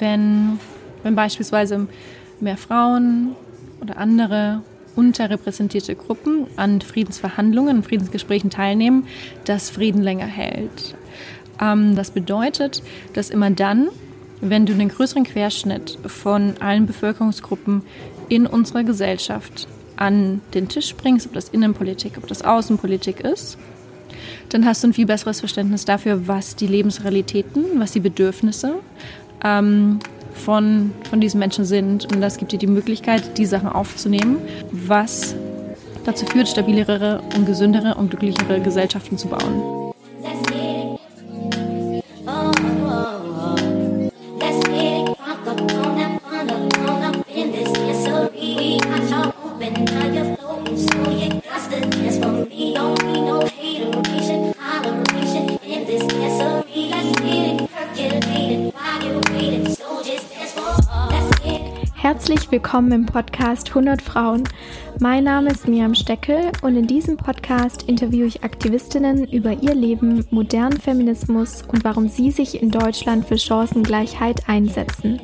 wenn, wenn beispielsweise mehr Frauen oder andere unterrepräsentierte Gruppen an Friedensverhandlungen, Friedensgesprächen teilnehmen, dass Frieden länger hält. Ähm, das bedeutet, dass immer dann, wenn du einen größeren Querschnitt von allen Bevölkerungsgruppen in unserer Gesellschaft an den Tisch bringst, ob das Innenpolitik, ob das Außenpolitik ist, dann hast du ein viel besseres Verständnis dafür, was die Lebensrealitäten, was die Bedürfnisse ähm, von, von diesen Menschen sind. Und das gibt dir die Möglichkeit, die Sachen aufzunehmen, was dazu führt, stabilere und gesündere und glücklichere Gesellschaften zu bauen. Herzlich willkommen im Podcast 100 Frauen. Mein Name ist Miriam Steckel und in diesem Podcast interviewe ich Aktivistinnen über ihr Leben, modernen Feminismus und warum sie sich in Deutschland für Chancengleichheit einsetzen.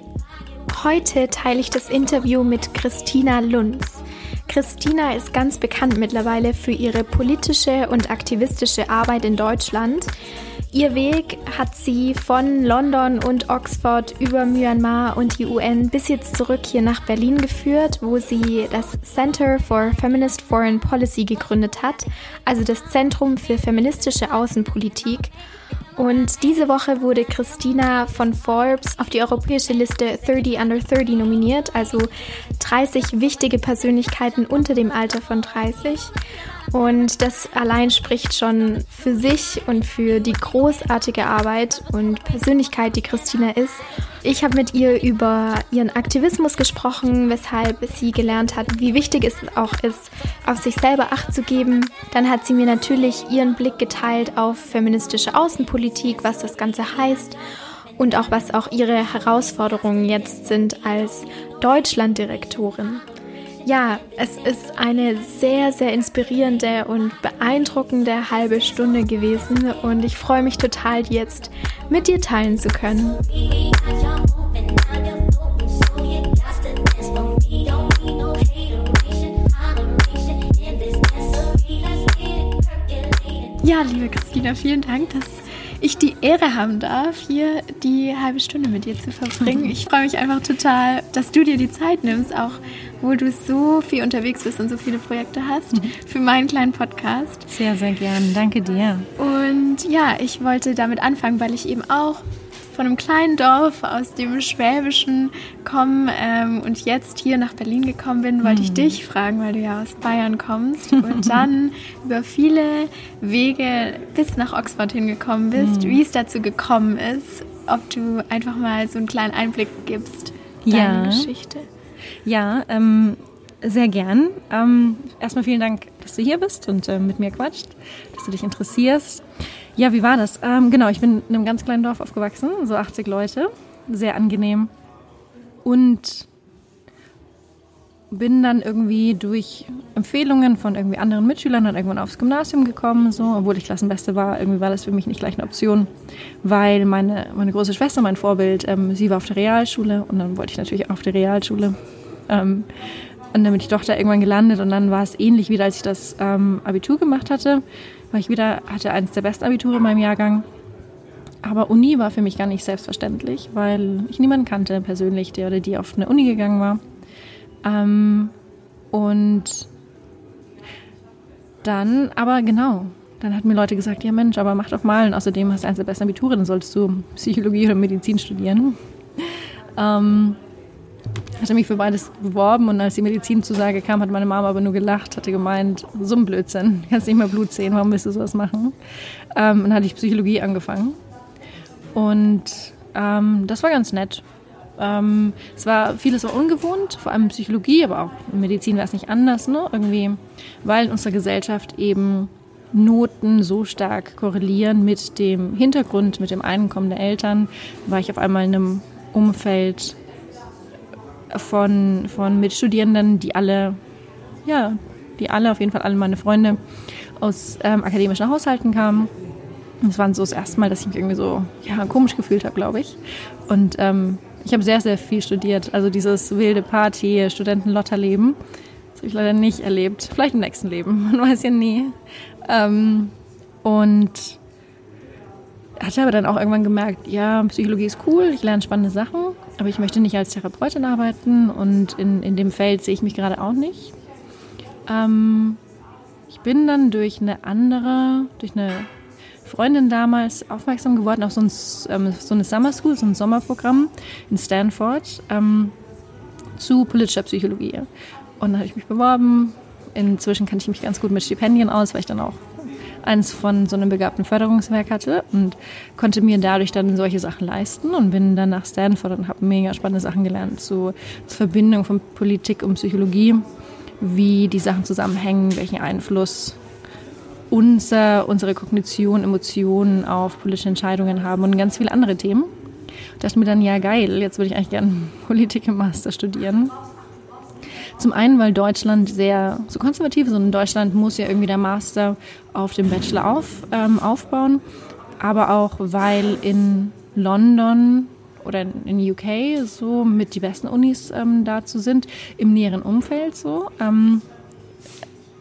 Heute teile ich das Interview mit Christina Lunz. Christina ist ganz bekannt mittlerweile für ihre politische und aktivistische Arbeit in Deutschland. Ihr Weg hat sie von London und Oxford über Myanmar und die UN bis jetzt zurück hier nach Berlin geführt, wo sie das Center for Feminist Foreign Policy gegründet hat, also das Zentrum für feministische Außenpolitik. Und diese Woche wurde Christina von Forbes auf die europäische Liste 30 Under 30 nominiert, also 30 wichtige Persönlichkeiten unter dem Alter von 30. Und das allein spricht schon für sich und für die großartige Arbeit und Persönlichkeit, die Christina ist. Ich habe mit ihr über ihren Aktivismus gesprochen, weshalb sie gelernt hat, wie wichtig es auch ist, auf sich selber Acht zu geben. Dann hat sie mir natürlich ihren Blick geteilt auf feministische Außenpolitik, was das Ganze heißt und auch was auch ihre Herausforderungen jetzt sind als Deutschlanddirektorin. Ja, es ist eine sehr, sehr inspirierende und beeindruckende halbe Stunde gewesen und ich freue mich total, jetzt mit dir teilen zu können. Ja, liebe Christina, vielen Dank, dass ich die Ehre haben darf, hier die halbe Stunde mit dir zu verbringen. Ich freue mich einfach total, dass du dir die Zeit nimmst, auch obwohl du so viel unterwegs bist und so viele Projekte hast, mhm. für meinen kleinen Podcast. Sehr, sehr gern. Danke dir. Und ja, ich wollte damit anfangen, weil ich eben auch von einem kleinen Dorf aus dem Schwäbischen komme ähm, und jetzt hier nach Berlin gekommen bin, wollte ich mhm. dich fragen, weil du ja aus Bayern kommst und dann über viele Wege bis nach Oxford hingekommen bist, mhm. wie es dazu gekommen ist, ob du einfach mal so einen kleinen Einblick gibst, deine ja. Geschichte. Ja, ähm, sehr gern. Ähm, erstmal vielen Dank, dass du hier bist und äh, mit mir quatscht, dass du dich interessierst. Ja, wie war das? Ähm, genau, ich bin in einem ganz kleinen Dorf aufgewachsen, so 80 Leute. Sehr angenehm. Und bin dann irgendwie durch Empfehlungen von irgendwie anderen Mitschülern dann irgendwann aufs Gymnasium gekommen, so, obwohl ich Klassenbeste war. Irgendwie war das für mich nicht gleich eine Option, weil meine, meine große Schwester, mein Vorbild, ähm, sie war auf der Realschule und dann wollte ich natürlich auf der Realschule. Ähm, und dann bin ich doch da irgendwann gelandet und dann war es ähnlich wieder, als ich das ähm, Abitur gemacht hatte, weil ich wieder hatte eines der besten Abiture in meinem Jahrgang. Aber Uni war für mich gar nicht selbstverständlich, weil ich niemanden kannte persönlich, der oder die auf eine Uni gegangen war. Ähm, und dann, aber genau, dann hatten mir Leute gesagt, ja Mensch, aber mach doch mal. Und außerdem hast du eines der besten Abiture, dann solltest du Psychologie oder Medizin studieren. Ähm, hatte mich für beides beworben und als die Medizinzusage kam, hat meine Mama aber nur gelacht, hatte gemeint, so ein Blödsinn, du kannst nicht mehr Blut sehen, warum willst du sowas machen? Ähm, dann hatte ich Psychologie angefangen und ähm, das war ganz nett. Ähm, es war vieles war ungewohnt, vor allem Psychologie, aber auch in Medizin war es nicht anders, ne? Irgendwie, weil in unserer Gesellschaft eben Noten so stark korrelieren mit dem Hintergrund, mit dem Einkommen der Eltern, war ich auf einmal in einem Umfeld von, von Mitstudierenden, die alle, ja, die alle, auf jeden Fall alle meine Freunde aus ähm, akademischen Haushalten kamen. Das war so das erste Mal, dass ich mich irgendwie so ja, komisch gefühlt habe, glaube ich. Und ähm, ich habe sehr, sehr viel studiert. Also dieses wilde Party, Studentenlotterleben. Das habe ich leider nicht erlebt. Vielleicht im nächsten Leben, man weiß ja nie. Ähm, und hatte aber dann auch irgendwann gemerkt, ja, Psychologie ist cool, ich lerne spannende Sachen, aber ich möchte nicht als Therapeutin arbeiten und in, in dem Feld sehe ich mich gerade auch nicht. Ähm, ich bin dann durch eine andere, durch eine Freundin damals aufmerksam geworden auf so, ein, ähm, so eine Summer School, so ein Sommerprogramm in Stanford ähm, zu politischer Psychologie. Und da habe ich mich beworben. Inzwischen kannte ich mich ganz gut mit Stipendien aus, weil ich dann auch eins von so einem begabten Förderungswerk hatte und konnte mir dadurch dann solche Sachen leisten und bin dann nach Stanford und habe mega spannende Sachen gelernt zu, zur Verbindung von Politik und Psychologie, wie die Sachen zusammenhängen, welchen Einfluss unser, unsere Kognition, Emotionen auf politische Entscheidungen haben und ganz viele andere Themen. Da dachte mir dann, ja geil, jetzt würde ich eigentlich gerne Politik im Master studieren. Zum einen, weil Deutschland sehr so konservativ ist und in Deutschland muss ja irgendwie der Master auf dem Bachelor auf, ähm, aufbauen. Aber auch, weil in London oder in UK so mit die besten Unis ähm, dazu sind, im näheren Umfeld so. Ähm,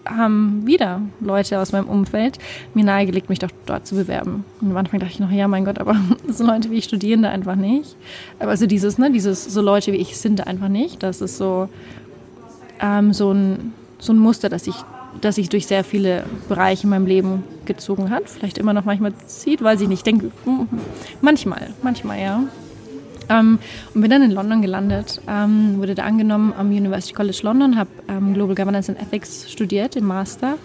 haben wieder Leute aus meinem Umfeld mir nahegelegt, mich doch dort zu bewerben. Und am Anfang dachte ich noch, ja, mein Gott, aber so Leute wie ich studieren da einfach nicht. Aber also dieses, ne, dieses, so Leute wie ich sind da einfach nicht. Das ist so, ähm, so, ein, so ein Muster, das sich das sich durch sehr viele Bereiche in meinem Leben gezogen hat. Vielleicht immer noch manchmal zieht, weil ich nicht denke, hm, manchmal, manchmal, ja. Ähm, und bin dann in London gelandet, ähm, wurde da angenommen am University College London, habe ähm, Global Governance and Ethics studiert im Master.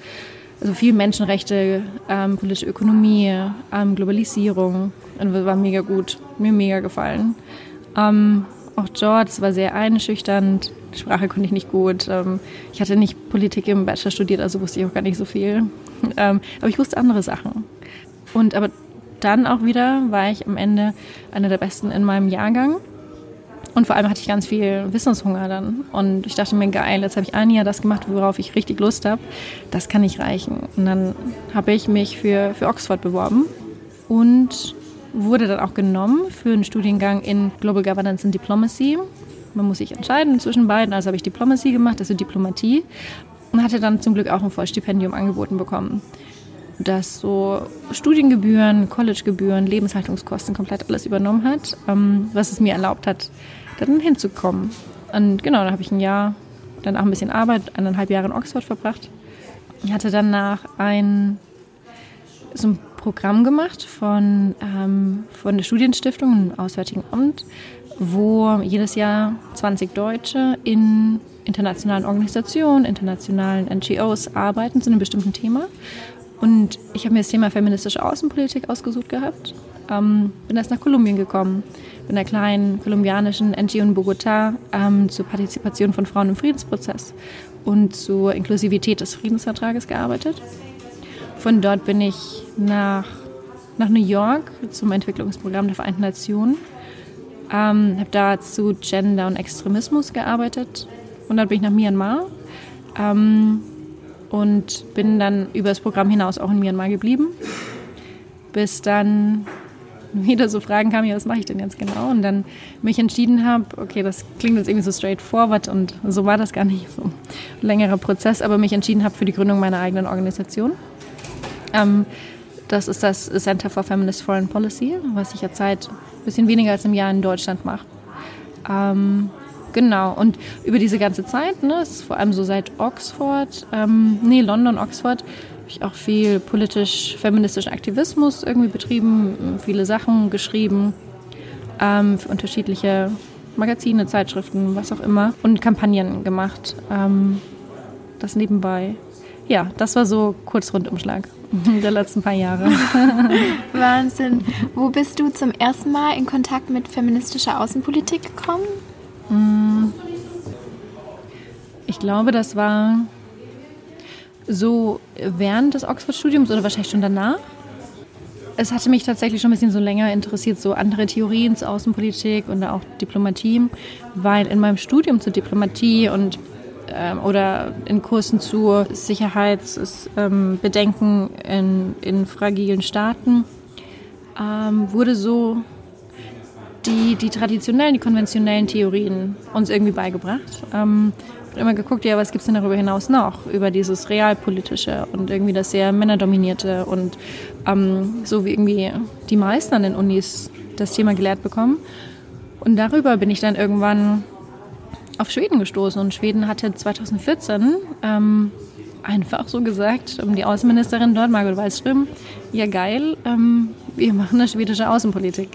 Also viel Menschenrechte, ähm, politische Ökonomie, ähm, Globalisierung. Und war mega gut, mir mega gefallen. Ähm, auch dort, es war sehr einschüchternd, Sprache konnte ich nicht gut. ich hatte nicht Politik im Bachelor studiert, also wusste ich auch gar nicht so viel. aber ich wusste andere Sachen. Und aber dann auch wieder war ich am Ende eine der Besten in meinem Jahrgang. Und vor allem hatte ich ganz viel Wissenshunger dann. Und ich dachte mir, geil, jetzt habe ich ein Jahr das gemacht, worauf ich richtig Lust habe. Das kann nicht reichen. Und dann habe ich mich für, für Oxford beworben und wurde dann auch genommen für einen Studiengang in Global Governance and Diplomacy. Man muss sich entscheiden zwischen beiden. Also habe ich Diplomacy gemacht, also Diplomatie. Und hatte dann zum Glück auch ein Vollstipendium angeboten bekommen das so Studiengebühren, Collegegebühren, Lebenshaltungskosten komplett alles übernommen hat, ähm, was es mir erlaubt hat, dann hinzukommen. Und genau, da habe ich ein Jahr, dann auch ein bisschen Arbeit, eineinhalb Jahre in Oxford verbracht. Ich hatte danach ein, so ein Programm gemacht von, ähm, von der Studienstiftung, im Auswärtigen Amt, wo jedes Jahr 20 Deutsche in internationalen Organisationen, internationalen NGOs arbeiten zu einem bestimmten Thema und ich habe mir das Thema feministische Außenpolitik ausgesucht gehabt. Ähm, bin erst nach Kolumbien gekommen, bin der kleinen kolumbianischen NGO in Bogotá ähm, zur Partizipation von Frauen im Friedensprozess und zur Inklusivität des Friedensvertrages gearbeitet. Von dort bin ich nach, nach New York zum Entwicklungsprogramm der Vereinten Nationen. Ähm, habe da zu Gender und Extremismus gearbeitet und dann bin ich nach Myanmar. Ähm, und bin dann über das Programm hinaus auch in Myanmar geblieben, bis dann wieder so Fragen kamen, ja, was mache ich denn jetzt genau? Und dann mich entschieden habe, okay, das klingt jetzt irgendwie so straightforward und so war das gar nicht so ein längerer Prozess, aber mich entschieden habe für die Gründung meiner eigenen Organisation. Ähm, das ist das Center for Feminist Foreign Policy, was ich ja seit ein bisschen weniger als einem Jahr in Deutschland mache. Ähm, Genau, und über diese ganze Zeit, ne, vor allem so seit Oxford, ähm, nee, London, Oxford, habe ich auch viel politisch-feministischen Aktivismus irgendwie betrieben, viele Sachen geschrieben ähm, für unterschiedliche Magazine, Zeitschriften, was auch immer und Kampagnen gemacht. Ähm, das nebenbei. Ja, das war so kurz Rundumschlag der letzten paar Jahre. Wahnsinn. Wo bist du zum ersten Mal in Kontakt mit feministischer Außenpolitik gekommen? Mm. Ich glaube, das war so während des Oxford-Studiums oder wahrscheinlich schon danach. Es hatte mich tatsächlich schon ein bisschen so länger interessiert, so andere Theorien zur Außenpolitik und auch Diplomatie, weil in meinem Studium zur Diplomatie und oder in Kursen zu Sicherheitsbedenken ähm, in, in fragilen Staaten ähm, wurde so die, die traditionellen, die konventionellen Theorien uns irgendwie beigebracht. Ähm, immer geguckt, ja, was gibt es denn darüber hinaus noch? Über dieses Realpolitische und irgendwie das sehr männerdominierte und ähm, so wie irgendwie die meisten an den Unis das Thema gelehrt bekommen. Und darüber bin ich dann irgendwann auf Schweden gestoßen. Und Schweden hatte 2014 ähm, einfach so gesagt, die Außenministerin dort, Margot Wallström, ja geil, ähm, wir machen eine schwedische Außenpolitik.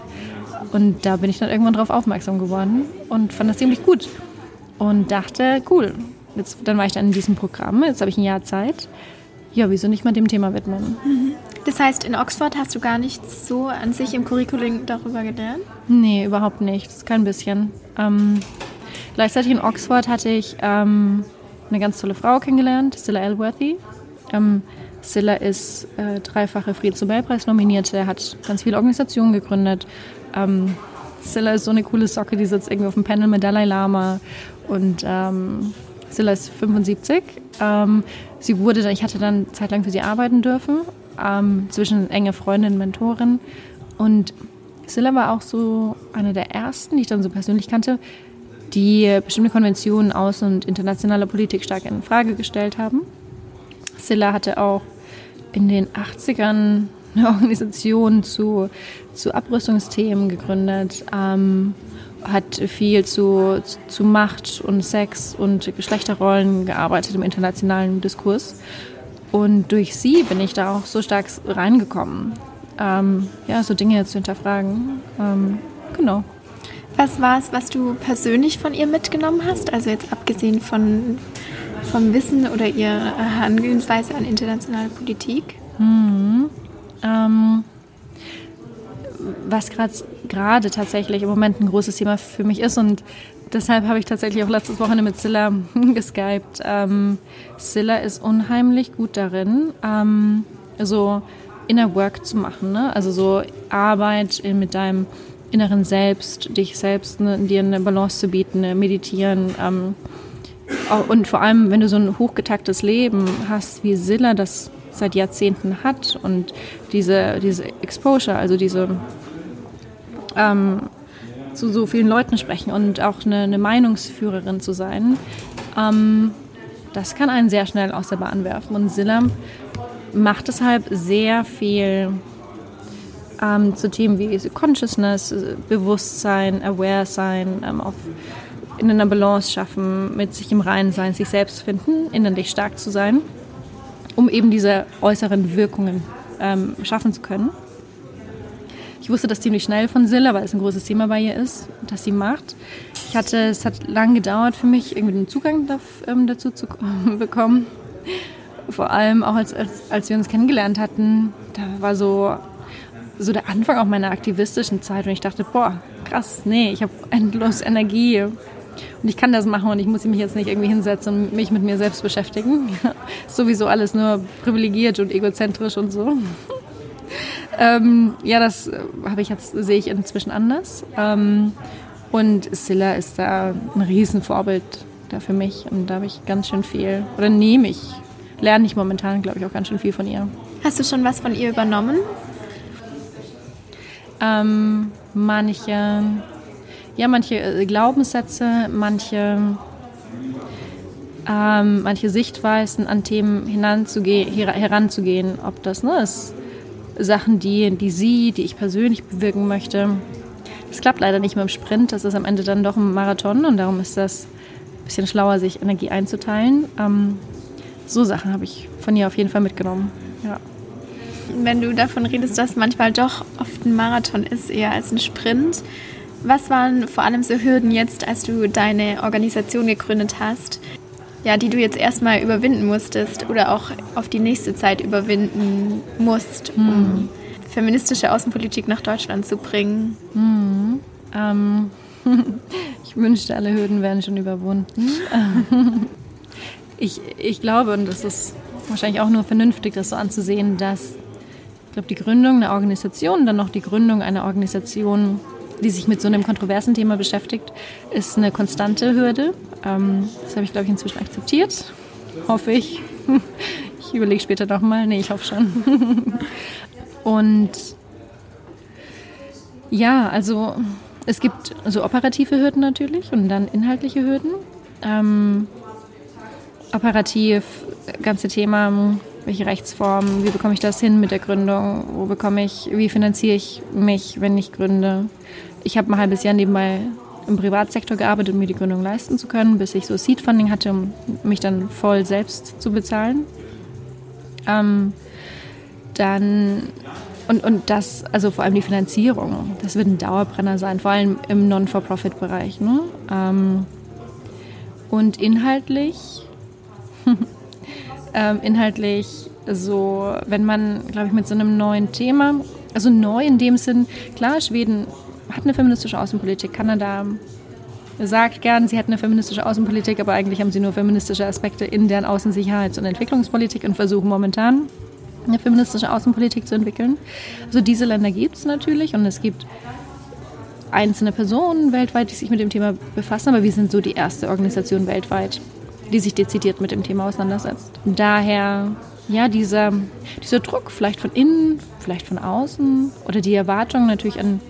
Und da bin ich dann irgendwann drauf aufmerksam geworden und fand das ziemlich gut. Und dachte, cool, jetzt, dann war ich dann in diesem Programm, jetzt habe ich ein Jahr Zeit. Ja, wieso nicht mal dem Thema widmen? Mhm. Das heißt, in Oxford hast du gar nichts so an sich im Curriculum darüber gelernt? Nee, überhaupt nicht. Kein bisschen. Ähm, gleichzeitig in Oxford hatte ich ähm, eine ganz tolle Frau kennengelernt, Scylla Elworthy. Ähm, Scylla ist äh, dreifache Friedensnobelpreis nominierte, hat ganz viele Organisationen gegründet. Ähm, Scylla ist so eine coole Socke, die sitzt irgendwie auf dem Panel mit Dalai Lama und ähm, Scylla ist 75. Ähm, sie wurde dann, ich hatte dann zeitlang für sie arbeiten dürfen ähm, zwischen enge Freundin, Mentorin. Und Scylla war auch so eine der ersten, die ich dann so persönlich kannte, die bestimmte Konventionen außen- und internationaler Politik stark in Frage gestellt haben. Scylla hatte auch in den 80ern eine Organisation zu, zu Abrüstungsthemen gegründet, ähm, hat viel zu, zu Macht und Sex und Geschlechterrollen gearbeitet im internationalen Diskurs. Und durch sie bin ich da auch so stark reingekommen, ähm, ja, so Dinge zu hinterfragen. Ähm, genau. Was war es, was du persönlich von ihr mitgenommen hast? Also jetzt abgesehen von, vom Wissen oder ihrer Handelsweise an internationaler Politik? Hm. Ähm, was gerade tatsächlich im Moment ein großes Thema für mich ist und deshalb habe ich tatsächlich auch letztes Wochenende mit Silla geskypt. Ähm, Silla ist unheimlich gut darin, ähm, so Inner Work zu machen. Ne? Also so Arbeit mit deinem inneren Selbst, dich selbst, ne, dir eine Balance zu bieten, ne, meditieren. Ähm, und vor allem, wenn du so ein hochgetaktes Leben hast, wie Silla das seit Jahrzehnten hat und diese, diese Exposure, also diese ähm, zu so vielen Leuten sprechen und auch eine, eine Meinungsführerin zu sein, ähm, das kann einen sehr schnell aus der Bahn werfen. Und Silla macht deshalb sehr viel ähm, zu Themen wie Consciousness, Bewusstsein, Aware sein, ähm, auf, in einer Balance schaffen, mit sich im Reinen sein, sich selbst finden, innerlich stark zu sein, um eben diese äußeren Wirkungen ähm, schaffen zu können. Ich wusste das ziemlich schnell von Silla, weil es ein großes Thema bei ihr ist, das sie macht. Ich hatte, es hat lange gedauert für mich, irgendwie den Zugang ähm, dazu zu bekommen. Vor allem auch als, als, als wir uns kennengelernt hatten, da war so, so der Anfang auch meiner aktivistischen Zeit und ich dachte, boah, krass, nee, ich habe endlos Energie und ich kann das machen und ich muss mich jetzt nicht irgendwie hinsetzen und mich mit mir selbst beschäftigen. Sowieso alles nur privilegiert und egozentrisch und so. Ähm, ja, das äh, habe ich jetzt, sehe ich inzwischen anders. Ähm, und Silla ist da ein Riesenvorbild da für mich. Und da habe ich ganz schön viel, oder nehme ich, lerne ich momentan, glaube ich, auch ganz schön viel von ihr. Hast du schon was von ihr übernommen? Ähm, manche, ja, manche äh, Glaubenssätze, manche, ähm, manche Sichtweisen an Themen heranzugehen, ob das ne, ist Sachen, die, die sie, die ich persönlich bewirken möchte. Das klappt leider nicht mehr im Sprint, das ist am Ende dann doch ein Marathon und darum ist das ein bisschen schlauer, sich Energie einzuteilen. Ähm, so Sachen habe ich von ihr auf jeden Fall mitgenommen. Ja. Wenn du davon redest, dass manchmal doch oft ein Marathon ist, eher als ein Sprint, was waren vor allem so Hürden jetzt, als du deine Organisation gegründet hast, ja, die du jetzt erstmal überwinden musstest oder auch auf die nächste Zeit überwinden musst, um hm. feministische Außenpolitik nach Deutschland zu bringen? Hm. Ähm, ich wünschte, alle Hürden wären schon überwunden. ich, ich glaube, und das ist wahrscheinlich auch nur vernünftig, das so anzusehen, dass ich glaube, die Gründung einer Organisation, dann noch die Gründung einer Organisation, die sich mit so einem kontroversen Thema beschäftigt, ist eine konstante Hürde. Ähm, das habe ich, glaube ich, inzwischen akzeptiert. Hoffe ich. Ich überlege später nochmal. Nee, ich hoffe schon. Und ja, also es gibt so operative Hürden natürlich und dann inhaltliche Hürden. Ähm, operativ, ganze Thema, welche Rechtsform, wie bekomme ich das hin mit der Gründung, wo bekomme ich, wie finanziere ich mich, wenn ich gründe. Ich habe ein halbes Jahr nebenbei im Privatsektor gearbeitet, um mir die Gründung leisten zu können, bis ich so Seed Funding hatte, um mich dann voll selbst zu bezahlen. Ähm, dann und, und das, also vor allem die Finanzierung, das wird ein Dauerbrenner sein, vor allem im Non-For-Profit-Bereich. Ne? Ähm, und inhaltlich, ähm, inhaltlich so, wenn man, glaube ich, mit so einem neuen Thema, also neu in dem Sinn, klar, Schweden hat eine feministische Außenpolitik, Kanada sagt gern, sie hätten eine feministische Außenpolitik, aber eigentlich haben sie nur feministische Aspekte in deren Außensicherheits- und Entwicklungspolitik und versuchen momentan eine feministische Außenpolitik zu entwickeln. Also diese Länder gibt es natürlich und es gibt einzelne Personen weltweit, die sich mit dem Thema befassen, aber wir sind so die erste Organisation weltweit, die sich dezidiert mit dem Thema auseinandersetzt. Daher, ja, dieser, dieser Druck, vielleicht von innen, vielleicht von außen oder die Erwartung natürlich an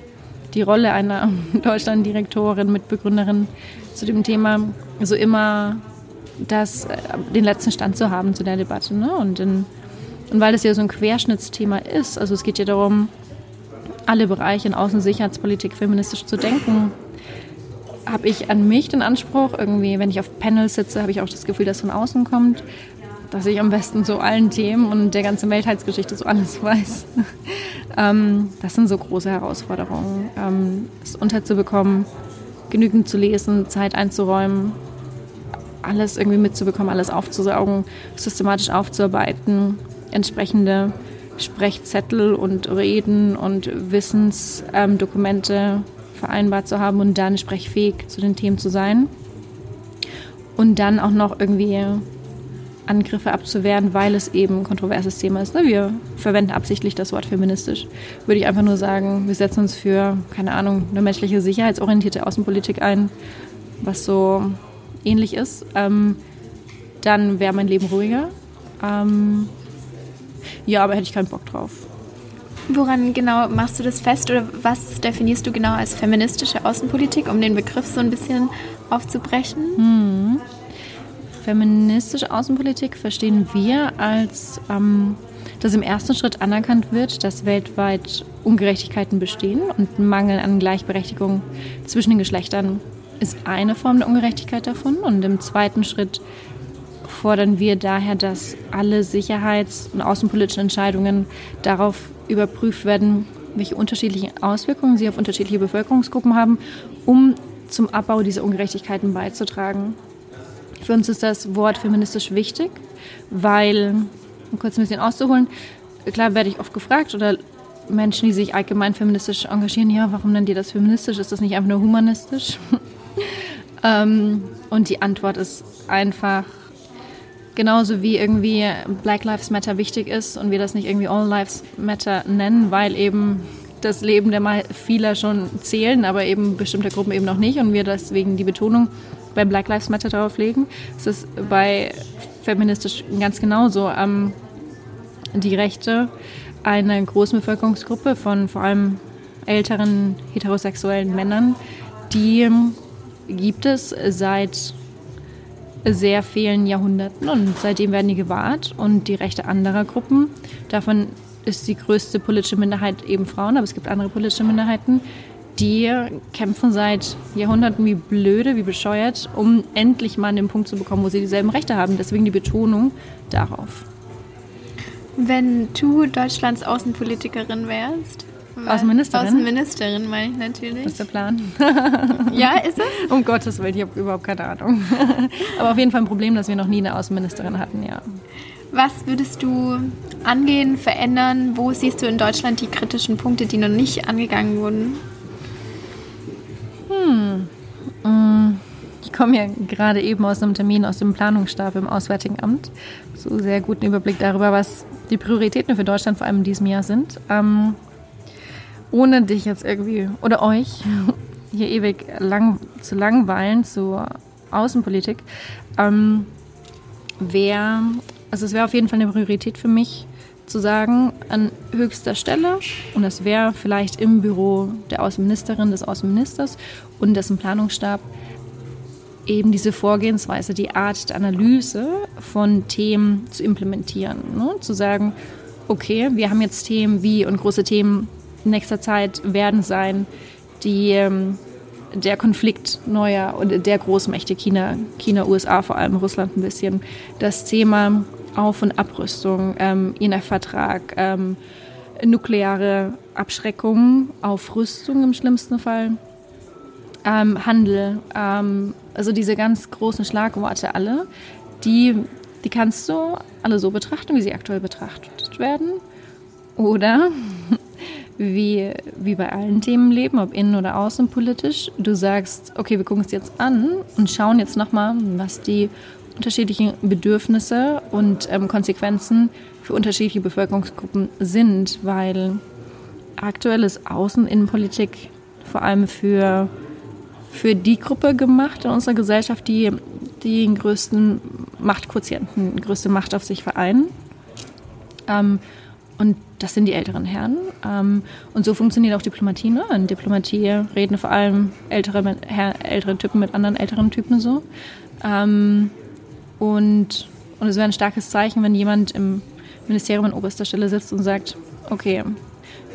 die Rolle einer Deutschlanddirektorin, Mitbegründerin zu dem Thema, so immer das, äh, den letzten Stand zu haben zu der Debatte. Ne? Und in und weil das ja so ein Querschnittsthema ist, also es geht ja darum, alle Bereiche in Außensicherheitspolitik feministisch zu denken, habe ich an mich den Anspruch, irgendwie, wenn ich auf Panels sitze, habe ich auch das Gefühl, dass von außen kommt, dass ich am besten so allen Themen und der ganzen Weltheitsgeschichte so alles weiß. ähm, das sind so große Herausforderungen, ähm, es unterzubekommen, genügend zu lesen, Zeit einzuräumen, alles irgendwie mitzubekommen, alles aufzusaugen, systematisch aufzuarbeiten entsprechende Sprechzettel und Reden und Wissensdokumente ähm, vereinbart zu haben und dann sprechfähig zu den Themen zu sein. Und dann auch noch irgendwie Angriffe abzuwehren, weil es eben ein kontroverses Thema ist. Ne? Wir verwenden absichtlich das Wort feministisch. Würde ich einfach nur sagen, wir setzen uns für, keine Ahnung, eine menschliche sicherheitsorientierte Außenpolitik ein, was so ähnlich ist. Ähm, dann wäre mein Leben ruhiger. Ähm, ja, aber hätte ich keinen Bock drauf. Woran genau machst du das fest oder was definierst du genau als feministische Außenpolitik, um den Begriff so ein bisschen aufzubrechen? Hm. Feministische Außenpolitik verstehen wir als, ähm, dass im ersten Schritt anerkannt wird, dass weltweit Ungerechtigkeiten bestehen und Mangel an Gleichberechtigung zwischen den Geschlechtern ist eine Form der Ungerechtigkeit davon. Und im zweiten Schritt fordern wir daher, dass alle sicherheits- und außenpolitischen Entscheidungen darauf überprüft werden, welche unterschiedlichen Auswirkungen sie auf unterschiedliche Bevölkerungsgruppen haben, um zum Abbau dieser Ungerechtigkeiten beizutragen. Für uns ist das Wort feministisch wichtig, weil, um kurz ein bisschen auszuholen, klar werde ich oft gefragt oder Menschen, die sich allgemein feministisch engagieren, ja, warum nennt ihr das feministisch? Ist das nicht einfach nur humanistisch? ähm, und die Antwort ist einfach, Genauso wie irgendwie Black Lives Matter wichtig ist und wir das nicht irgendwie All Lives Matter nennen, weil eben das Leben der mal vieler schon zählen, aber eben bestimmte Gruppen eben noch nicht und wir deswegen die Betonung bei Black Lives Matter darauf legen. Es ist bei feministisch ganz genauso. Ähm, die Rechte einer großen Bevölkerungsgruppe von vor allem älteren heterosexuellen Männern, die gibt es seit sehr vielen Jahrhunderten und seitdem werden die gewahrt und die Rechte anderer Gruppen. Davon ist die größte politische Minderheit eben Frauen, aber es gibt andere politische Minderheiten, die kämpfen seit Jahrhunderten wie blöde, wie bescheuert, um endlich mal an den Punkt zu bekommen, wo sie dieselben Rechte haben. Deswegen die Betonung darauf. Wenn du Deutschlands Außenpolitikerin wärst, Außenministerin? Außenministerin meine ich natürlich. Das ist der Plan. ja, ist es? Um Gottes Willen, ich habe überhaupt keine Ahnung. Aber auf jeden Fall ein Problem, dass wir noch nie eine Außenministerin hatten, ja. Was würdest du angehen, verändern? Wo siehst du in Deutschland die kritischen Punkte, die noch nicht angegangen wurden? Hm. Mm, ich komme ja gerade eben aus einem Termin aus dem Planungsstab im Auswärtigen Amt. So sehr guten Überblick darüber, was die Prioritäten für Deutschland vor allem in diesem Jahr sind. Ähm, ohne dich jetzt irgendwie oder euch hier ewig lang, zu langweilen zur Außenpolitik, ähm, wäre, also es wäre auf jeden Fall eine Priorität für mich, zu sagen, an höchster Stelle, und das wäre vielleicht im Büro der Außenministerin, des Außenministers und dessen Planungsstab, eben diese Vorgehensweise, die Art der Analyse von Themen zu implementieren. Ne? Zu sagen, okay, wir haben jetzt Themen wie und große Themen in nächster Zeit werden sein, die ähm, der Konflikt neuer und der Großmächte China, China, USA, vor allem Russland ein bisschen, das Thema Auf- und Abrüstung, ähm, INF-Vertrag, ähm, nukleare Abschreckung, Aufrüstung im schlimmsten Fall, ähm, Handel, ähm, also diese ganz großen Schlagworte alle, die, die kannst du alle so betrachten, wie sie aktuell betrachtet werden. Oder wie, wie bei allen Themen Leben, ob innen- oder außenpolitisch, du sagst, okay, wir gucken es jetzt an und schauen jetzt nochmal, was die unterschiedlichen Bedürfnisse und ähm, Konsequenzen für unterschiedliche Bevölkerungsgruppen sind, weil aktuell ist Außen-Innenpolitik vor allem für, für die Gruppe gemacht in unserer Gesellschaft, die, die den größten Machtquotienten, größte Macht auf sich vereinen. Ähm, und das sind die älteren Herren. Ähm, und so funktioniert auch Diplomatie. Ne? In Diplomatie reden vor allem ältere, ältere Typen mit anderen älteren Typen so. Ähm, und, und es wäre ein starkes Zeichen, wenn jemand im Ministerium an oberster Stelle sitzt und sagt, okay,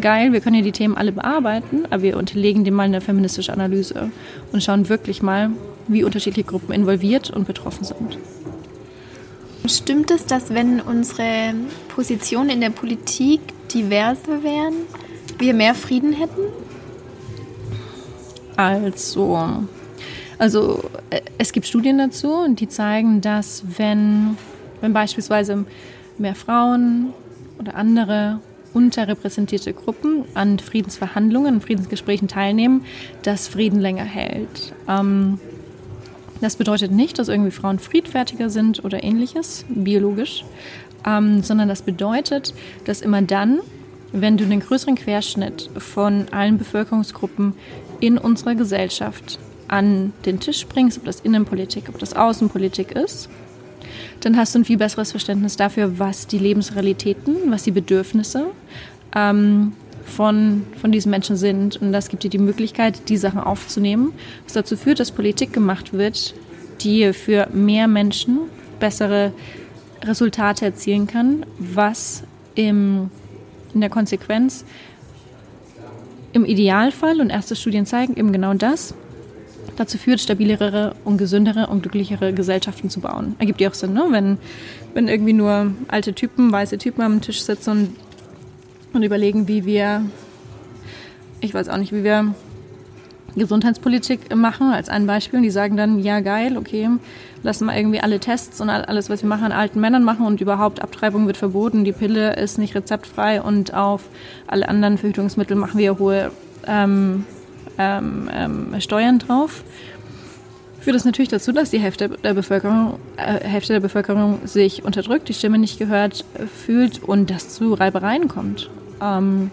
geil, wir können hier die Themen alle bearbeiten, aber wir unterlegen dem mal eine feministische Analyse und schauen wirklich mal, wie unterschiedliche Gruppen involviert und betroffen sind. Stimmt es, dass wenn unsere Positionen in der Politik diverser wären, wir mehr Frieden hätten? Also, also äh, es gibt Studien dazu, die zeigen, dass wenn, wenn beispielsweise mehr Frauen oder andere unterrepräsentierte Gruppen an Friedensverhandlungen, Friedensgesprächen teilnehmen, dass Frieden länger hält. Ähm, das bedeutet nicht, dass irgendwie Frauen friedfertiger sind oder ähnliches, biologisch, ähm, sondern das bedeutet, dass immer dann, wenn du den größeren Querschnitt von allen Bevölkerungsgruppen in unserer Gesellschaft an den Tisch bringst, ob das Innenpolitik, ob das Außenpolitik ist, dann hast du ein viel besseres Verständnis dafür, was die Lebensrealitäten, was die Bedürfnisse ähm, von, von diesen Menschen sind. Und das gibt dir die Möglichkeit, die Sachen aufzunehmen, was dazu führt, dass Politik gemacht wird, die für mehr Menschen bessere Resultate erzielen kann, was im, in der Konsequenz im Idealfall, und erste Studien zeigen eben genau das, dazu führt, stabilere und gesündere und glücklichere Gesellschaften zu bauen. Ergibt ja auch Sinn, ne? wenn, wenn irgendwie nur alte Typen, weiße Typen am Tisch sitzen und und überlegen, wie wir, ich weiß auch nicht, wie wir Gesundheitspolitik machen, als ein Beispiel. Und die sagen dann, ja geil, okay, lassen wir irgendwie alle Tests und alles, was wir machen, an alten Männern machen und überhaupt Abtreibung wird verboten, die Pille ist nicht rezeptfrei und auf alle anderen Verhütungsmittel machen wir hohe ähm, ähm, ähm, Steuern drauf. Führt das natürlich dazu, dass die Hälfte der Bevölkerung, äh, Hälfte der Bevölkerung sich unterdrückt, die Stimme nicht gehört fühlt und das zu Reibereien kommt. Ähm,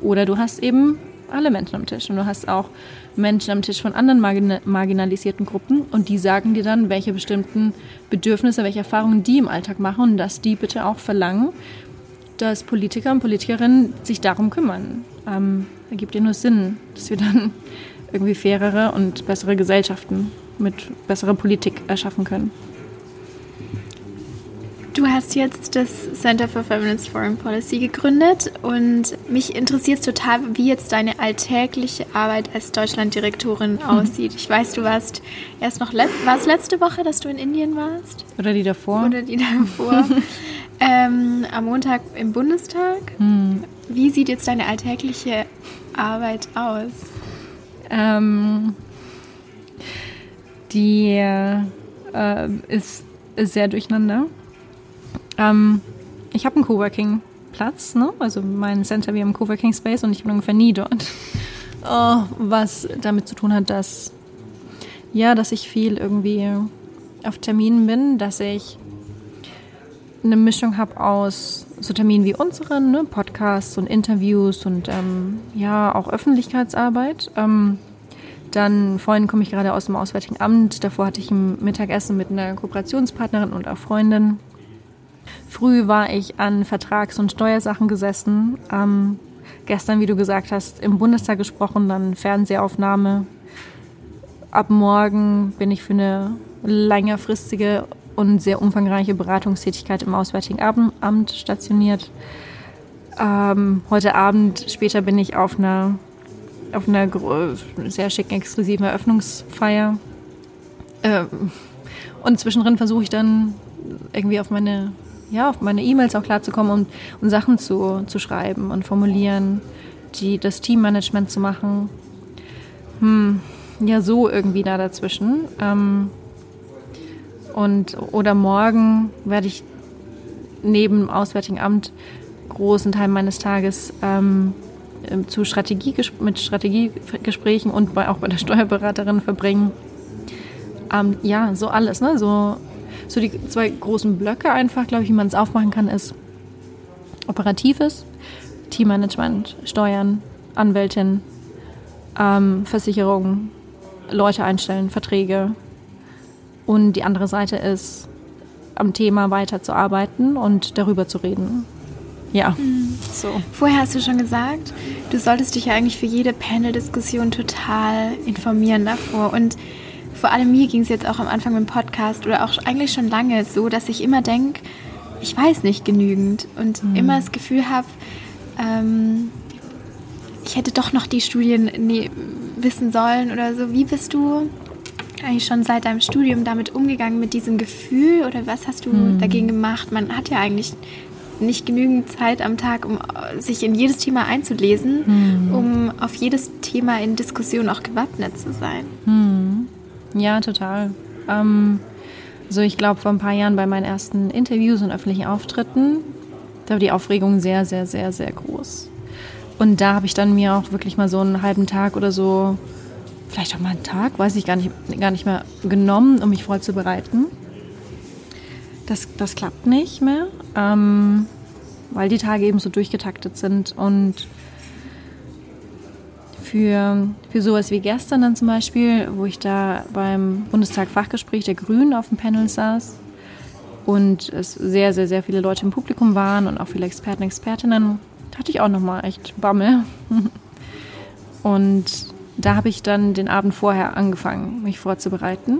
oder du hast eben alle Menschen am Tisch und du hast auch Menschen am Tisch von anderen margin marginalisierten Gruppen und die sagen dir dann, welche bestimmten Bedürfnisse, welche Erfahrungen die im Alltag machen und dass die bitte auch verlangen, dass Politiker und Politikerinnen sich darum kümmern. Ähm, ergibt dir nur Sinn, dass wir dann irgendwie fairere und bessere Gesellschaften mit besserer Politik erschaffen können. Du hast jetzt das Center for Feminist Foreign Policy gegründet und mich interessiert total, wie jetzt deine alltägliche Arbeit als Deutschlanddirektorin mhm. aussieht. Ich weiß, du warst erst noch, let war es letzte Woche, dass du in Indien warst? Oder die davor? Oder die davor. ähm, am Montag im Bundestag. Mhm. Wie sieht jetzt deine alltägliche Arbeit aus? Ähm, die äh, ist, ist sehr durcheinander. Ähm, ich habe einen Coworking-Platz, ne? also mein Center, wir haben einen Coworking-Space und ich bin ungefähr nie dort. Oh, was damit zu tun hat, dass, ja, dass ich viel irgendwie auf Terminen bin, dass ich eine Mischung habe aus so Terminen wie unseren, ne? Podcasts und Interviews und ähm, ja, auch Öffentlichkeitsarbeit. Ähm, dann vorhin komme ich gerade aus dem Auswärtigen Amt. Davor hatte ich ein Mittagessen mit einer Kooperationspartnerin und auch Freundin. Früh war ich an Vertrags- und Steuersachen gesessen. Ähm, gestern, wie du gesagt hast, im Bundestag gesprochen, dann Fernsehaufnahme. Ab morgen bin ich für eine längerfristige und sehr umfangreiche Beratungstätigkeit im Auswärtigen Amt stationiert. Ähm, heute Abend, später bin ich auf einer, auf einer sehr schicken, exklusiven Eröffnungsfeier. Ähm, und zwischendrin versuche ich dann irgendwie auf meine ja, auf meine E-Mails auch klarzukommen und, und Sachen zu, zu schreiben und formulieren, die, das Teammanagement zu machen. Hm, ja, so irgendwie da dazwischen. Ähm, und, oder morgen werde ich neben dem Auswärtigen Amt großen Teil meines Tages ähm, zu Strategie, mit Strategiegesprächen und bei, auch bei der Steuerberaterin verbringen. Ähm, ja, so alles, ne? So, so die zwei großen Blöcke einfach, glaube ich, wie man es aufmachen kann, ist operatives, Teammanagement, Steuern, Anwältin, ähm, Versicherungen, Leute einstellen, Verträge, und die andere Seite ist, am Thema weiterzuarbeiten und darüber zu reden. Ja, mhm. so. Vorher hast du schon gesagt, du solltest dich ja eigentlich für jede Panel-Diskussion total informieren davor. Und vor allem mir ging es jetzt auch am Anfang mit dem Podcast oder auch eigentlich schon lange so, dass ich immer denke, ich weiß nicht genügend und mhm. immer das Gefühl habe, ähm, ich hätte doch noch die Studien nee, wissen sollen oder so. Wie bist du eigentlich schon seit deinem Studium damit umgegangen, mit diesem Gefühl oder was hast du mhm. dagegen gemacht? Man hat ja eigentlich nicht genügend Zeit am Tag, um sich in jedes Thema einzulesen, mhm. um auf jedes Thema in Diskussion auch gewappnet zu sein. Mhm. Ja, total. Ähm, so, ich glaube, vor ein paar Jahren bei meinen ersten Interviews und öffentlichen Auftritten, da war die Aufregung sehr, sehr, sehr, sehr groß. Und da habe ich dann mir auch wirklich mal so einen halben Tag oder so vielleicht auch mal einen Tag, weiß ich gar nicht, gar nicht mehr genommen, um mich vorzubereiten. Das, das klappt nicht mehr, ähm, weil die Tage eben so durchgetaktet sind. Und für, für sowas wie gestern dann zum Beispiel, wo ich da beim Bundestag Fachgespräch der Grünen auf dem Panel saß und es sehr, sehr, sehr viele Leute im Publikum waren und auch viele Experten, Expertinnen, hatte ich auch nochmal echt Bammel. und da habe ich dann den Abend vorher angefangen, mich vorzubereiten.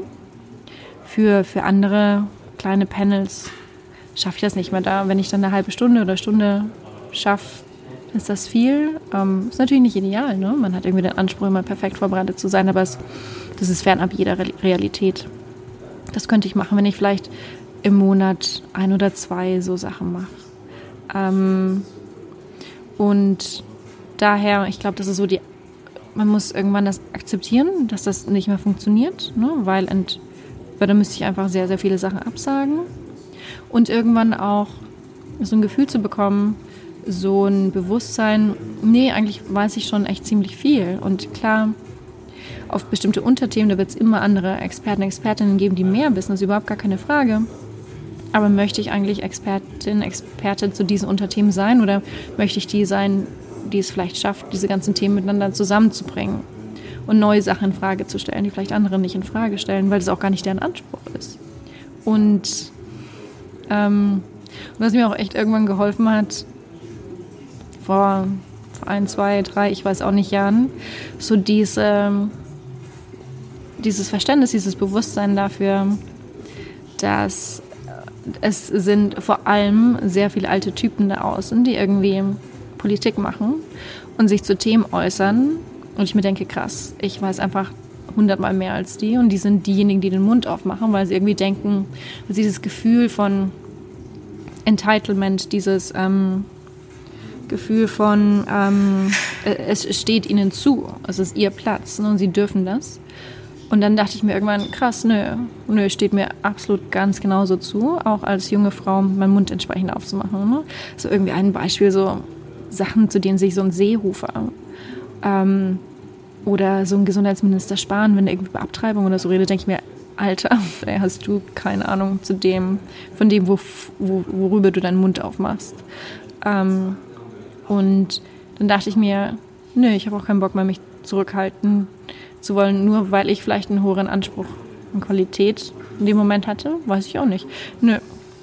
Für, für andere kleine Panels schaffe ich das nicht mehr da. Wenn ich dann eine halbe Stunde oder Stunde schaffe, ist das viel. Ähm, ist natürlich nicht ideal, ne? Man hat irgendwie den Anspruch, immer perfekt vorbereitet zu sein, aber es, das ist fernab jeder Realität. Das könnte ich machen, wenn ich vielleicht im Monat ein oder zwei so Sachen mache. Ähm, und daher, ich glaube, das ist so die man muss irgendwann das akzeptieren, dass das nicht mehr funktioniert, ne? weil, weil dann müsste ich einfach sehr, sehr viele Sachen absagen. Und irgendwann auch so ein Gefühl zu bekommen, so ein Bewusstsein, nee, eigentlich weiß ich schon echt ziemlich viel. Und klar, auf bestimmte Unterthemen, da wird es immer andere Experten, Expertinnen geben, die mehr wissen, das ist überhaupt gar keine Frage. Aber möchte ich eigentlich Expertin, Experte zu diesen Unterthemen sein oder möchte ich die sein, die es vielleicht schafft, diese ganzen Themen miteinander zusammenzubringen und neue Sachen in Frage zu stellen, die vielleicht andere nicht in Frage stellen, weil das auch gar nicht deren Anspruch ist. Und ähm, was mir auch echt irgendwann geholfen hat, vor, vor ein, zwei, drei, ich weiß auch nicht Jahren, so diese, dieses Verständnis, dieses Bewusstsein dafür, dass es sind vor allem sehr viele alte Typen da außen, die irgendwie Politik machen und sich zu Themen äußern. Und ich mir denke, krass, ich weiß einfach hundertmal mehr als die. Und die sind diejenigen, die den Mund aufmachen, weil sie irgendwie denken, dass dieses Gefühl von Entitlement, dieses ähm, Gefühl von, ähm, es steht ihnen zu, es ist ihr Platz ne, und sie dürfen das. Und dann dachte ich mir irgendwann, krass, nö, nö, steht mir absolut ganz genauso zu, auch als junge Frau meinen Mund entsprechend aufzumachen. Ne? So irgendwie ein Beispiel, so Sachen, zu denen sich so ein Seehofer ähm, oder so ein Gesundheitsminister sparen, wenn er irgendwie über Abtreibung oder so redet, denke ich mir, Alter, hast du keine Ahnung zu dem, von dem, wo, wo, worüber du deinen Mund aufmachst. Ähm, und dann dachte ich mir, nö, ich habe auch keinen Bock mehr, mich zurückhalten zu wollen, nur weil ich vielleicht einen höheren Anspruch an Qualität in dem Moment hatte, weiß ich auch nicht. Nö,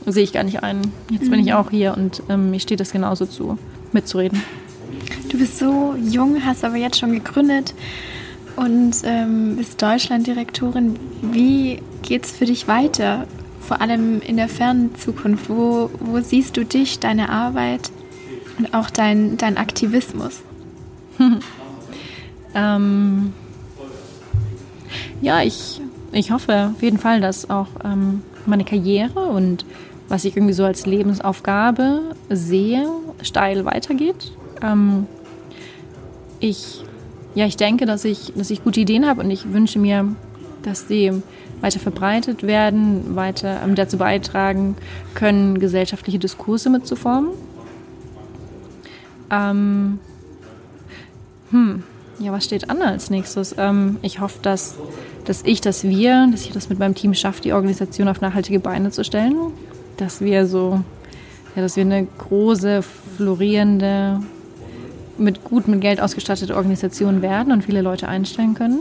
sehe ich gar nicht ein. Jetzt bin ich mhm. auch hier und ähm, mir steht das genauso zu, mitzureden. Du bist so jung, hast aber jetzt schon gegründet und ähm, bist Deutschlanddirektorin. Wie geht es für dich weiter? Vor allem in der fernen Zukunft. Wo, wo siehst du dich, deine Arbeit und auch dein, dein Aktivismus? ähm, ja, ich, ich hoffe auf jeden Fall, dass auch ähm, meine Karriere und was ich irgendwie so als Lebensaufgabe sehe, steil weitergeht. Ähm, ich, ja, ich denke, dass ich, dass ich gute Ideen habe und ich wünsche mir, dass die weiter verbreitet werden, weiter ähm, dazu beitragen können, gesellschaftliche Diskurse mitzuformen. Ähm, hm, ja, was steht an als nächstes? Ähm, ich hoffe, dass, dass ich, dass wir, dass ich das mit meinem Team schaffe, die Organisation auf nachhaltige Beine zu stellen. Dass wir so, ja, dass wir eine große, florierende, mit gut mit Geld ausgestattete Organisation werden und viele Leute einstellen können.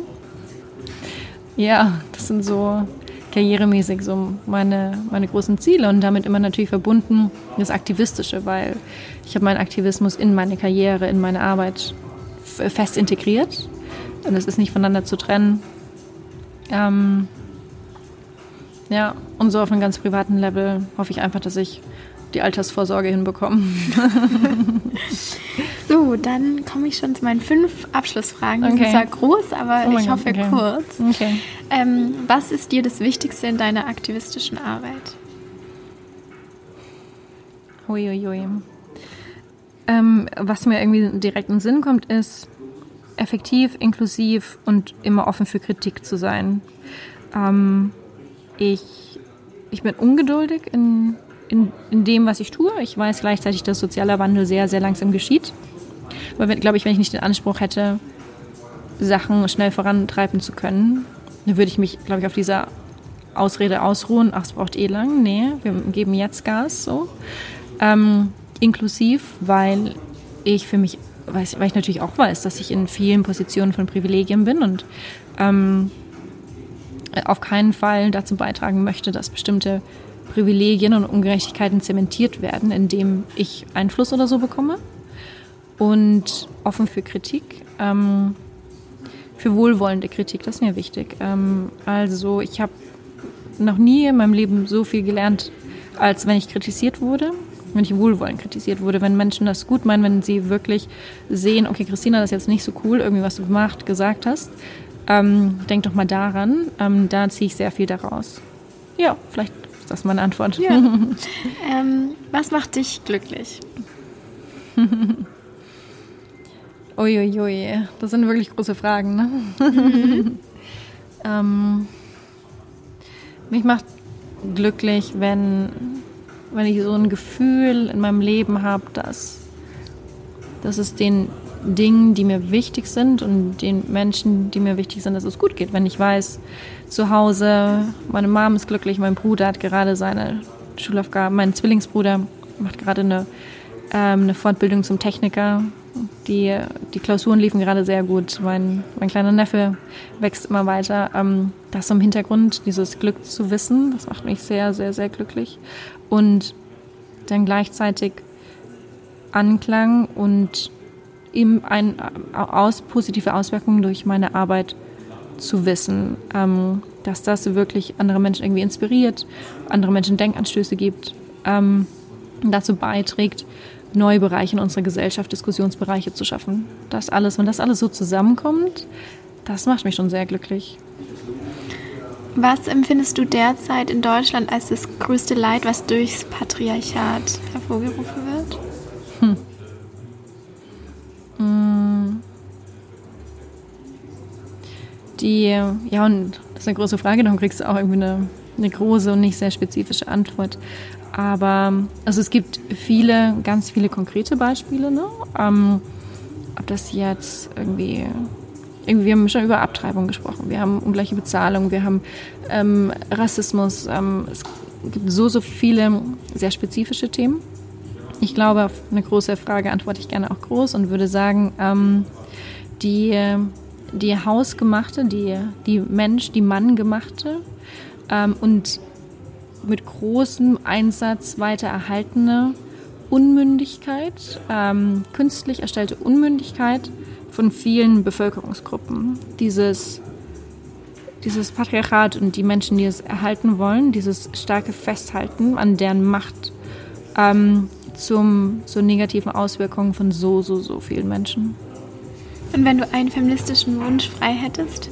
Ja, das sind so karrieremäßig so meine, meine großen Ziele und damit immer natürlich verbunden das Aktivistische, weil ich habe meinen Aktivismus in meine Karriere, in meine Arbeit fest integriert und es ist nicht voneinander zu trennen. Ähm, ja, und so auf einem ganz privaten Level hoffe ich einfach, dass ich die Altersvorsorge hinbekomme. so, dann komme ich schon zu meinen fünf Abschlussfragen. Die okay. sind zwar groß, aber oh ich hoffe okay. kurz. Okay. Ähm, was ist dir das Wichtigste in deiner aktivistischen Arbeit? Huiuiui. Ui, ui. Ähm, was mir irgendwie direkt in den Sinn kommt, ist, effektiv, inklusiv und immer offen für Kritik zu sein. Ähm, ich, ich bin ungeduldig in, in, in dem, was ich tue. Ich weiß gleichzeitig, dass sozialer Wandel sehr, sehr langsam geschieht. Weil, glaube ich, wenn ich nicht den Anspruch hätte, Sachen schnell vorantreiben zu können, dann würde ich mich, glaube ich, auf dieser Ausrede ausruhen, ach, es braucht eh lang. Nee, wir geben jetzt Gas, so. Ähm, inklusiv, weil ich für mich, weil ich, natürlich auch weiß, dass ich in vielen Positionen von Privilegien bin und ähm, auf keinen Fall dazu beitragen möchte, dass bestimmte Privilegien und Ungerechtigkeiten zementiert werden, indem ich Einfluss oder so bekomme. Und offen für Kritik, ähm, für wohlwollende Kritik, das ist mir wichtig. Ähm, also ich habe noch nie in meinem Leben so viel gelernt, als wenn ich kritisiert wurde wenn ich wohlwollend kritisiert wurde, wenn Menschen das gut meinen, wenn sie wirklich sehen, okay, Christina, das ist jetzt nicht so cool, irgendwie was du gemacht, gesagt hast, ähm, denk doch mal daran, ähm, da ziehe ich sehr viel daraus. Ja, vielleicht ist das meine Antwort. Ja. ähm, was macht dich glücklich? Uiuiui, das sind wirklich große Fragen. Ne? Mhm. ähm, mich macht glücklich, wenn wenn ich so ein Gefühl in meinem Leben habe, dass, dass es den Dingen, die mir wichtig sind und den Menschen, die mir wichtig sind, dass es gut geht. Wenn ich weiß, zu Hause, meine Mom ist glücklich, mein Bruder hat gerade seine Schulaufgaben, mein Zwillingsbruder macht gerade eine, ähm, eine Fortbildung zum Techniker. Die, die Klausuren liefen gerade sehr gut. Mein, mein kleiner Neffe wächst immer weiter. Ähm, das im Hintergrund, dieses Glück zu wissen, das macht mich sehr, sehr, sehr glücklich und dann gleichzeitig Anklang und eben ein, aus, positive Auswirkungen durch meine Arbeit zu wissen, ähm, dass das wirklich andere Menschen irgendwie inspiriert, andere Menschen Denkanstöße gibt, ähm, dazu beiträgt, neue Bereiche in unserer Gesellschaft, Diskussionsbereiche zu schaffen. Das alles, wenn das alles so zusammenkommt, das macht mich schon sehr glücklich. Was empfindest du derzeit in Deutschland als das größte Leid, was durchs Patriarchat hervorgerufen wird? Hm. hm. Die, ja, und das ist eine große Frage, darum kriegst du auch irgendwie eine, eine große und nicht sehr spezifische Antwort. Aber also es gibt viele, ganz viele konkrete Beispiele. Ne? Ähm, ob das jetzt irgendwie irgendwie, wir haben schon über Abtreibung gesprochen, wir haben ungleiche Bezahlung, wir haben ähm, Rassismus. Ähm, es gibt so, so viele sehr spezifische Themen. Ich glaube, auf eine große Frage antworte ich gerne auch groß und würde sagen, ähm, die, die hausgemachte, die, die Mensch, die Mann gemachte ähm, und mit großem Einsatz weiter erhaltene Unmündigkeit, ähm, künstlich erstellte Unmündigkeit von vielen Bevölkerungsgruppen. Dieses, dieses Patriarchat und die Menschen, die es erhalten wollen, dieses starke Festhalten an deren Macht ähm, zum, zur negativen Auswirkungen von so, so, so vielen Menschen. Und wenn du einen feministischen Wunsch frei hättest,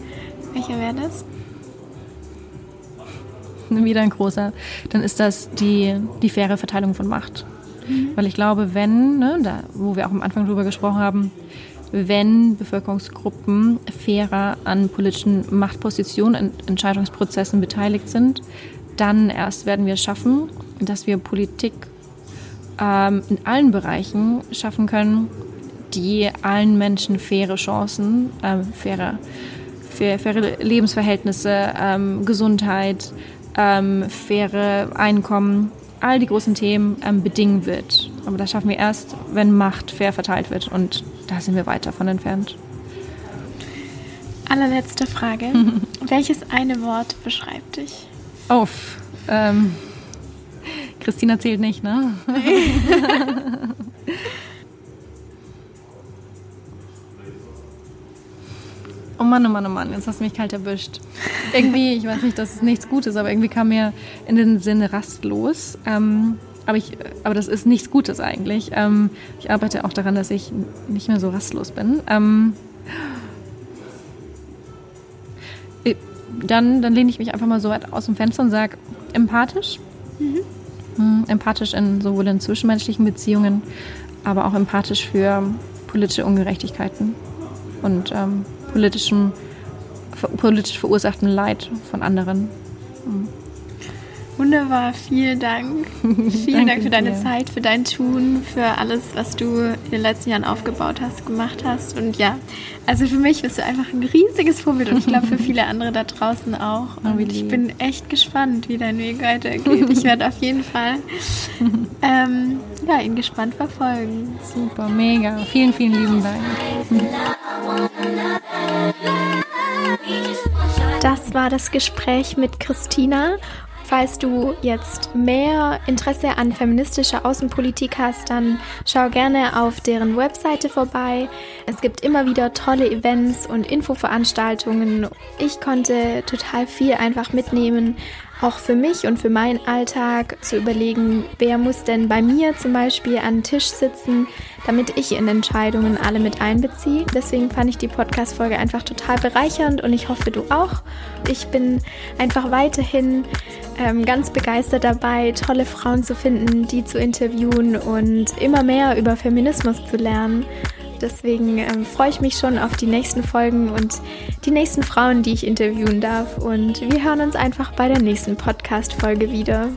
welcher wäre das? Wieder ein großer. Dann ist das die, die faire Verteilung von Macht. Mhm. Weil ich glaube, wenn, ne, da, wo wir auch am Anfang drüber gesprochen haben, wenn Bevölkerungsgruppen fairer an politischen Machtpositionen, und Entscheidungsprozessen beteiligt sind, dann erst werden wir es schaffen, dass wir Politik ähm, in allen Bereichen schaffen können, die allen Menschen faire Chancen, äh, faire, faire, faire Lebensverhältnisse, ähm, Gesundheit, ähm, faire Einkommen, all die großen Themen ähm, bedingen wird. Aber das schaffen wir erst, wenn Macht fair verteilt wird. Und da sind wir weit davon entfernt. Allerletzte Frage. Welches eine Wort beschreibt dich? Auf. Ähm, Christina zählt nicht, ne? Nee. Mann, oh Mann, oh Mann, jetzt hast du mich kalt erwischt. Irgendwie, ich weiß nicht, dass es nichts Gutes, aber irgendwie kam mir in den Sinn rastlos. Ähm, aber, ich, aber das ist nichts Gutes eigentlich. Ähm, ich arbeite auch daran, dass ich nicht mehr so rastlos bin. Ähm, äh, dann, dann lehne ich mich einfach mal so weit aus dem Fenster und sage empathisch. Mhm. Hm, empathisch in sowohl in zwischenmenschlichen Beziehungen, aber auch empathisch für politische Ungerechtigkeiten und ähm, politischem, politisch verursachten Leid von anderen. Mhm. Wunderbar, vielen Dank. vielen Dank für deine dir. Zeit, für dein Tun, für alles, was du in den letzten Jahren aufgebaut hast, gemacht hast. Und ja, also für mich bist du einfach ein riesiges Vorbild und ich glaube für viele andere da draußen auch. Und ich bin echt gespannt, wie dein Weg weitergeht. Ich werde auf jeden Fall ähm, ja, ihn gespannt verfolgen. Super, mega. Vielen, vielen lieben Dank. Das war das Gespräch mit Christina Falls du jetzt mehr Interesse an feministischer Außenpolitik hast, dann schau gerne auf deren Webseite vorbei. Es gibt immer wieder tolle Events und Infoveranstaltungen. Ich konnte total viel einfach mitnehmen, auch für mich und für meinen Alltag zu überlegen, wer muss denn bei mir zum Beispiel an den Tisch sitzen, damit ich in Entscheidungen alle mit einbeziehe. Deswegen fand ich die Podcast-Folge einfach total bereichernd und ich hoffe, du auch. Ich bin einfach weiterhin ähm, ganz begeistert dabei, tolle Frauen zu finden, die zu interviewen und immer mehr über Feminismus zu lernen. Deswegen ähm, freue ich mich schon auf die nächsten Folgen und die nächsten Frauen, die ich interviewen darf. Und wir hören uns einfach bei der nächsten Podcast-Folge wieder.